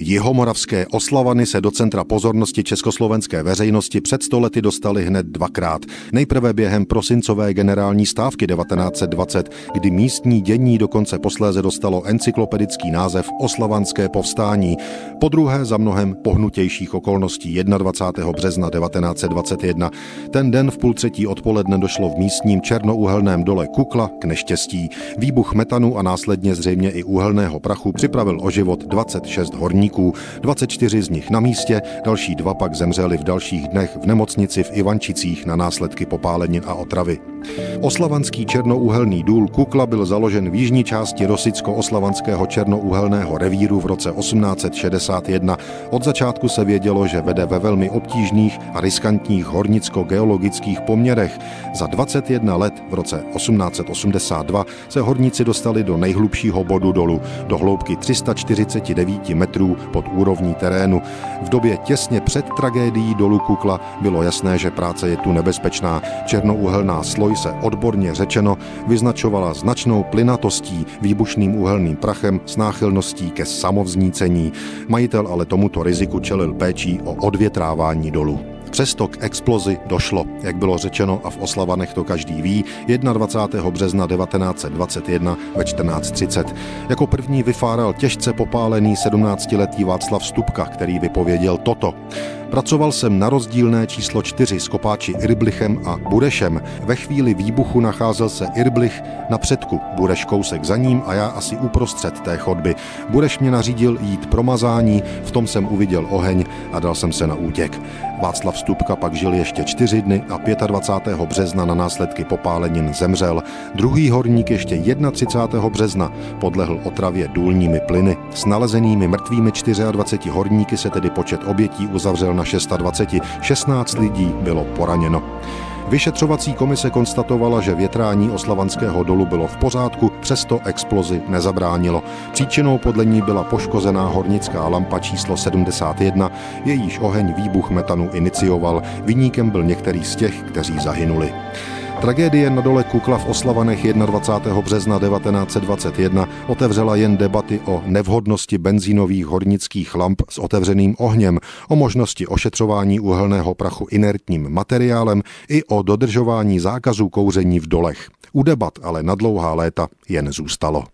Jihomoravské oslavany se do centra pozornosti československé veřejnosti před stolety dostali hned dvakrát. Nejprve během prosincové generální stávky 1920, kdy místní dění dokonce posléze dostalo encyklopedický název Oslavanské povstání. Po druhé za mnohem pohnutějších okolností 21. března 1921. Ten den v půl třetí odpoledne došlo v místním černouhelném dole Kukla k neštěstí. Výbuch metanu a následně zřejmě i uhelného prachu připravil o život 26 horníků, 24 z nich na místě, další dva pak zemřeli v dalších dnech v nemocnici v Ivančicích na následky popálenin a otravy. Oslavanský černouhelný důl Kukla byl založen v jižní části Rosicko-oslavanského černouhelného revíru v roce 1861. Od začátku se vědělo, že vede ve velmi obtížných a riskantních hornicko-geologických poměrech. Za 21 let v roce 1882 se horníci dostali do nejhlubšího bodu dolu, do hloubky 349 metrů pod úrovní terénu. V době těsně před tragédií dolu Kukla bylo jasné, že práce je tu nebezpečná. Černouhelná sloj se odborně řečeno vyznačovala značnou plynatostí, výbušným uhelným prachem s náchylností ke samovznícení. Majitel ale tomuto riziku čelil péčí o odvětrávání dolu. Přesto k explozi došlo, jak bylo řečeno a v oslavanech to každý ví, 21. března 1921 ve 14.30. Jako první vyfáral těžce popálený 17-letý Václav Stupka, který vypověděl toto. Pracoval jsem na rozdílné číslo 4 s kopáči Irblichem a Burešem. Ve chvíli výbuchu nacházel se Irblich na předku, Bureš kousek za ním a já asi uprostřed té chodby. Bureš mě nařídil jít promazání, v tom jsem uviděl oheň a dal jsem se na útěk. Václav Stupka pak žil ještě čtyři dny a 25. března na následky popálenin zemřel. Druhý horník ještě 31. března podlehl otravě důlními plyny. S nalezenými mrtvými 24 horníky se tedy počet obětí uzavřel na 620, 16 lidí bylo poraněno. Vyšetřovací komise konstatovala, že větrání oslavanského dolu bylo v pořádku, přesto explozi nezabránilo. Příčinou podle ní byla poškozená hornická lampa číslo 71, jejíž oheň výbuch metanu inicioval. Vyníkem byl některý z těch, kteří zahynuli. Tragédie na dole Kukla v Oslavanech 21. března 1921 otevřela jen debaty o nevhodnosti benzínových hornických lamp s otevřeným ohněm, o možnosti ošetřování uhelného prachu inertním materiálem i o dodržování zákazů kouření v dolech. U debat ale na dlouhá léta jen zůstalo.